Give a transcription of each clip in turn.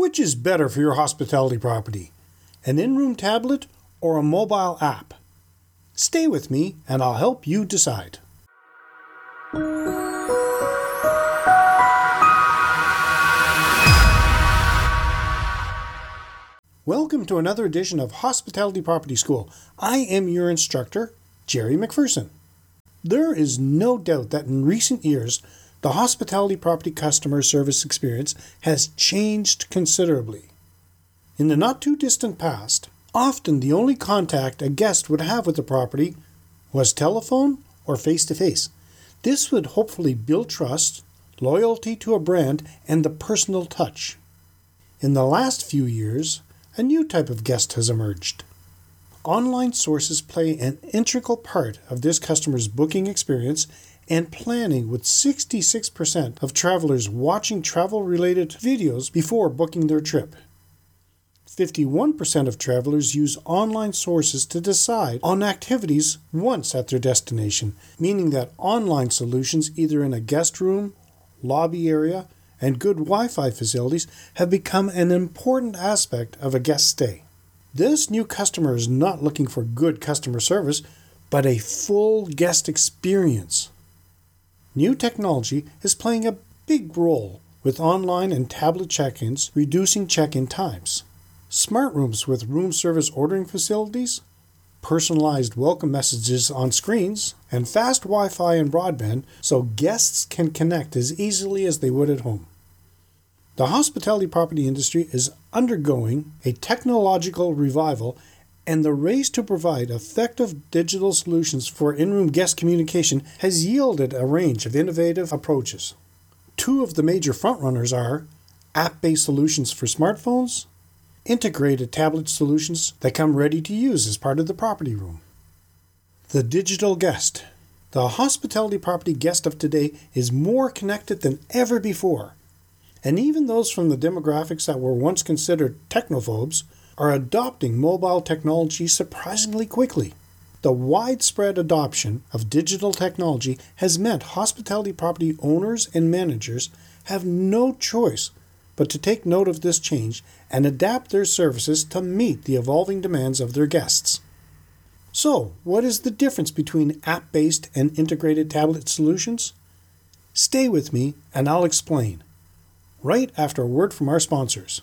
Which is better for your hospitality property, an in-room tablet or a mobile app? Stay with me and I'll help you decide. Welcome to another edition of Hospitality Property School. I am your instructor, Jerry McPherson. There is no doubt that in recent years, the hospitality property customer service experience has changed considerably. In the not too distant past, often the only contact a guest would have with the property was telephone or face to face. This would hopefully build trust, loyalty to a brand, and the personal touch. In the last few years, a new type of guest has emerged. Online sources play an integral part of this customer's booking experience and planning, with 66% of travelers watching travel related videos before booking their trip. 51% of travelers use online sources to decide on activities once at their destination, meaning that online solutions, either in a guest room, lobby area, and good Wi Fi facilities, have become an important aspect of a guest stay. This new customer is not looking for good customer service, but a full guest experience. New technology is playing a big role with online and tablet check ins, reducing check in times. Smart rooms with room service ordering facilities, personalized welcome messages on screens, and fast Wi Fi and broadband so guests can connect as easily as they would at home. The hospitality property industry is undergoing a technological revival, and the race to provide effective digital solutions for in room guest communication has yielded a range of innovative approaches. Two of the major frontrunners are app based solutions for smartphones, integrated tablet solutions that come ready to use as part of the property room. The digital guest. The hospitality property guest of today is more connected than ever before. And even those from the demographics that were once considered technophobes are adopting mobile technology surprisingly quickly. The widespread adoption of digital technology has meant hospitality property owners and managers have no choice but to take note of this change and adapt their services to meet the evolving demands of their guests. So, what is the difference between app based and integrated tablet solutions? Stay with me and I'll explain right after a word from our sponsors.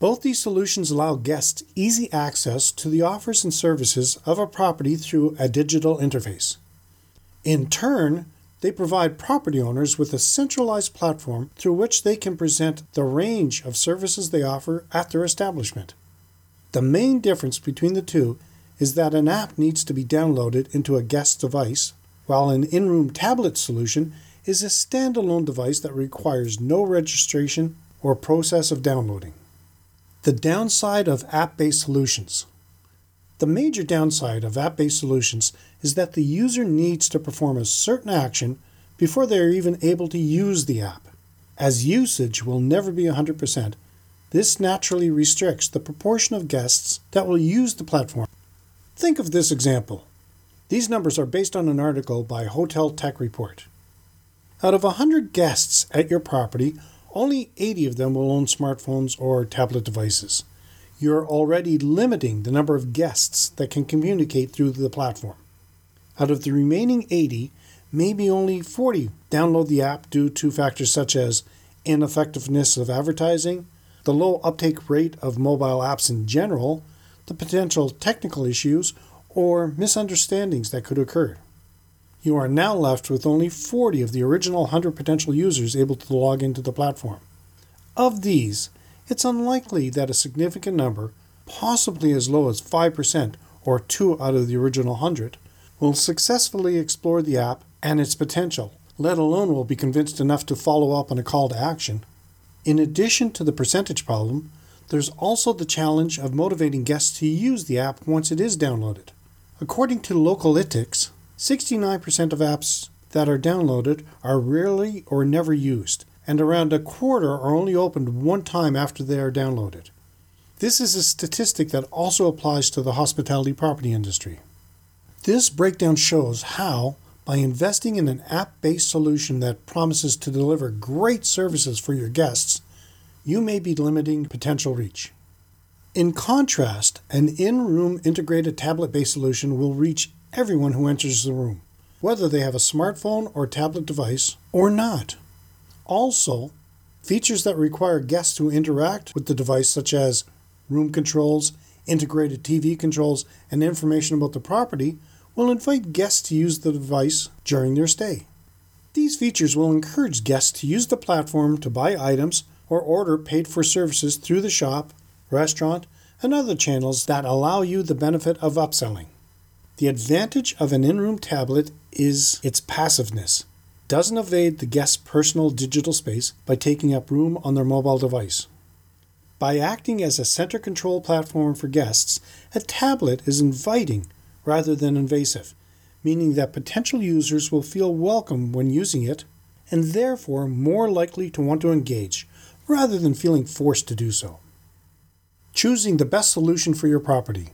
Both these solutions allow guests easy access to the offers and services of a property through a digital interface. In turn, they provide property owners with a centralized platform through which they can present the range of services they offer at their establishment. The main difference between the two is that an app needs to be downloaded into a guest device, while an in room tablet solution is a standalone device that requires no registration or process of downloading. The downside of app based solutions. The major downside of app based solutions is that the user needs to perform a certain action before they are even able to use the app. As usage will never be 100%, this naturally restricts the proportion of guests that will use the platform. Think of this example. These numbers are based on an article by Hotel Tech Report. Out of 100 guests at your property, only 80 of them will own smartphones or tablet devices. You're already limiting the number of guests that can communicate through the platform. Out of the remaining 80, maybe only 40 download the app due to factors such as ineffectiveness of advertising, the low uptake rate of mobile apps in general, the potential technical issues, or misunderstandings that could occur. You are now left with only 40 of the original 100 potential users able to log into the platform. Of these, it's unlikely that a significant number, possibly as low as 5% or 2 out of the original 100, will successfully explore the app and its potential, let alone will be convinced enough to follow up on a call to action. In addition to the percentage problem, there's also the challenge of motivating guests to use the app once it is downloaded. According to Localytics, 69% of apps that are downloaded are rarely or never used, and around a quarter are only opened one time after they are downloaded. This is a statistic that also applies to the hospitality property industry. This breakdown shows how, by investing in an app based solution that promises to deliver great services for your guests, you may be limiting potential reach. In contrast, an in room integrated tablet based solution will reach everyone who enters the room, whether they have a smartphone or tablet device or not. Also, features that require guests to interact with the device, such as room controls, integrated TV controls, and information about the property, will invite guests to use the device during their stay. These features will encourage guests to use the platform to buy items or order paid for services through the shop, restaurant, and other channels that allow you the benefit of upselling. The advantage of an in room tablet is its passiveness. Doesn't invade the guest's personal digital space by taking up room on their mobile device. By acting as a center control platform for guests, a tablet is inviting rather than invasive, meaning that potential users will feel welcome when using it and therefore more likely to want to engage rather than feeling forced to do so. Choosing the best solution for your property.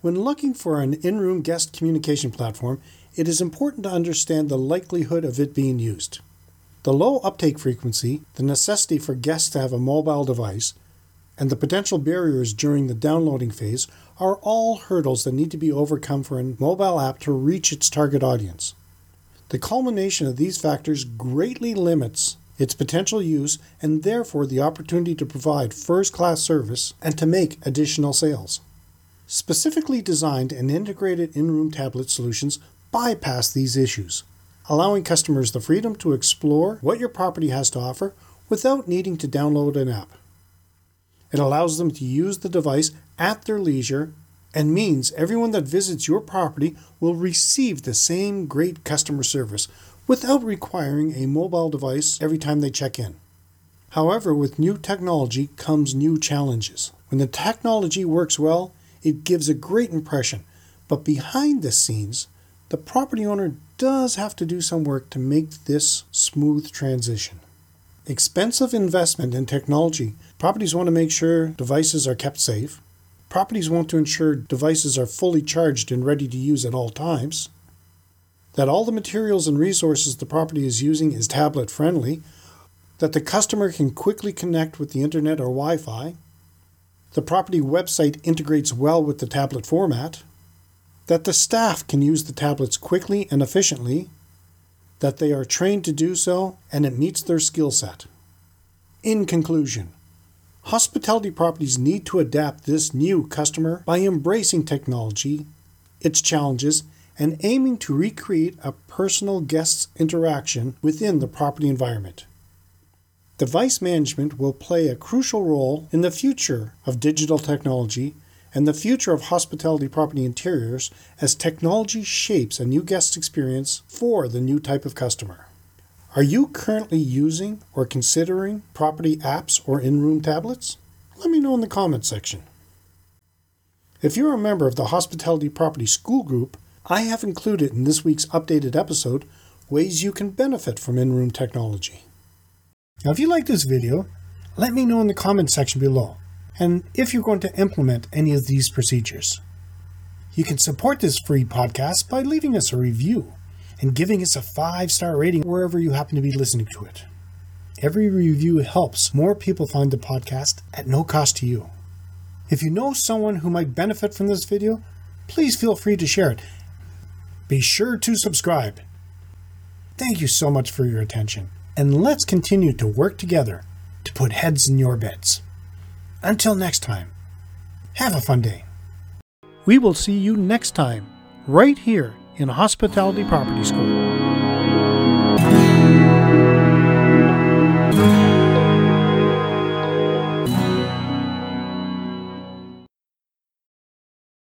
When looking for an in room guest communication platform, it is important to understand the likelihood of it being used. The low uptake frequency, the necessity for guests to have a mobile device, and the potential barriers during the downloading phase are all hurdles that need to be overcome for a mobile app to reach its target audience. The culmination of these factors greatly limits its potential use and therefore the opportunity to provide first class service and to make additional sales. Specifically designed and integrated in room tablet solutions bypass these issues, allowing customers the freedom to explore what your property has to offer without needing to download an app. It allows them to use the device at their leisure and means everyone that visits your property will receive the same great customer service without requiring a mobile device every time they check in. However, with new technology comes new challenges. When the technology works well, it gives a great impression, but behind the scenes, the property owner does have to do some work to make this smooth transition. Expensive investment in technology. Properties want to make sure devices are kept safe. Properties want to ensure devices are fully charged and ready to use at all times. That all the materials and resources the property is using is tablet friendly. That the customer can quickly connect with the internet or Wi Fi the property website integrates well with the tablet format, that the staff can use the tablets quickly and efficiently, that they are trained to do so, and it meets their skill set. In conclusion, Hospitality properties need to adapt this new customer by embracing technology, its challenges, and aiming to recreate a personal guest's interaction within the property environment. Device management will play a crucial role in the future of digital technology and the future of hospitality property interiors as technology shapes a new guest experience for the new type of customer. Are you currently using or considering property apps or in room tablets? Let me know in the comments section. If you're a member of the Hospitality Property School Group, I have included in this week's updated episode ways you can benefit from in room technology. Now, if you like this video, let me know in the comments section below, and if you're going to implement any of these procedures. You can support this free podcast by leaving us a review and giving us a five star rating wherever you happen to be listening to it. Every review helps more people find the podcast at no cost to you. If you know someone who might benefit from this video, please feel free to share it. Be sure to subscribe. Thank you so much for your attention, and let's continue to work together to put heads in your beds. Until next time, have a fun day. We will see you next time, right here in Hospitality Property School.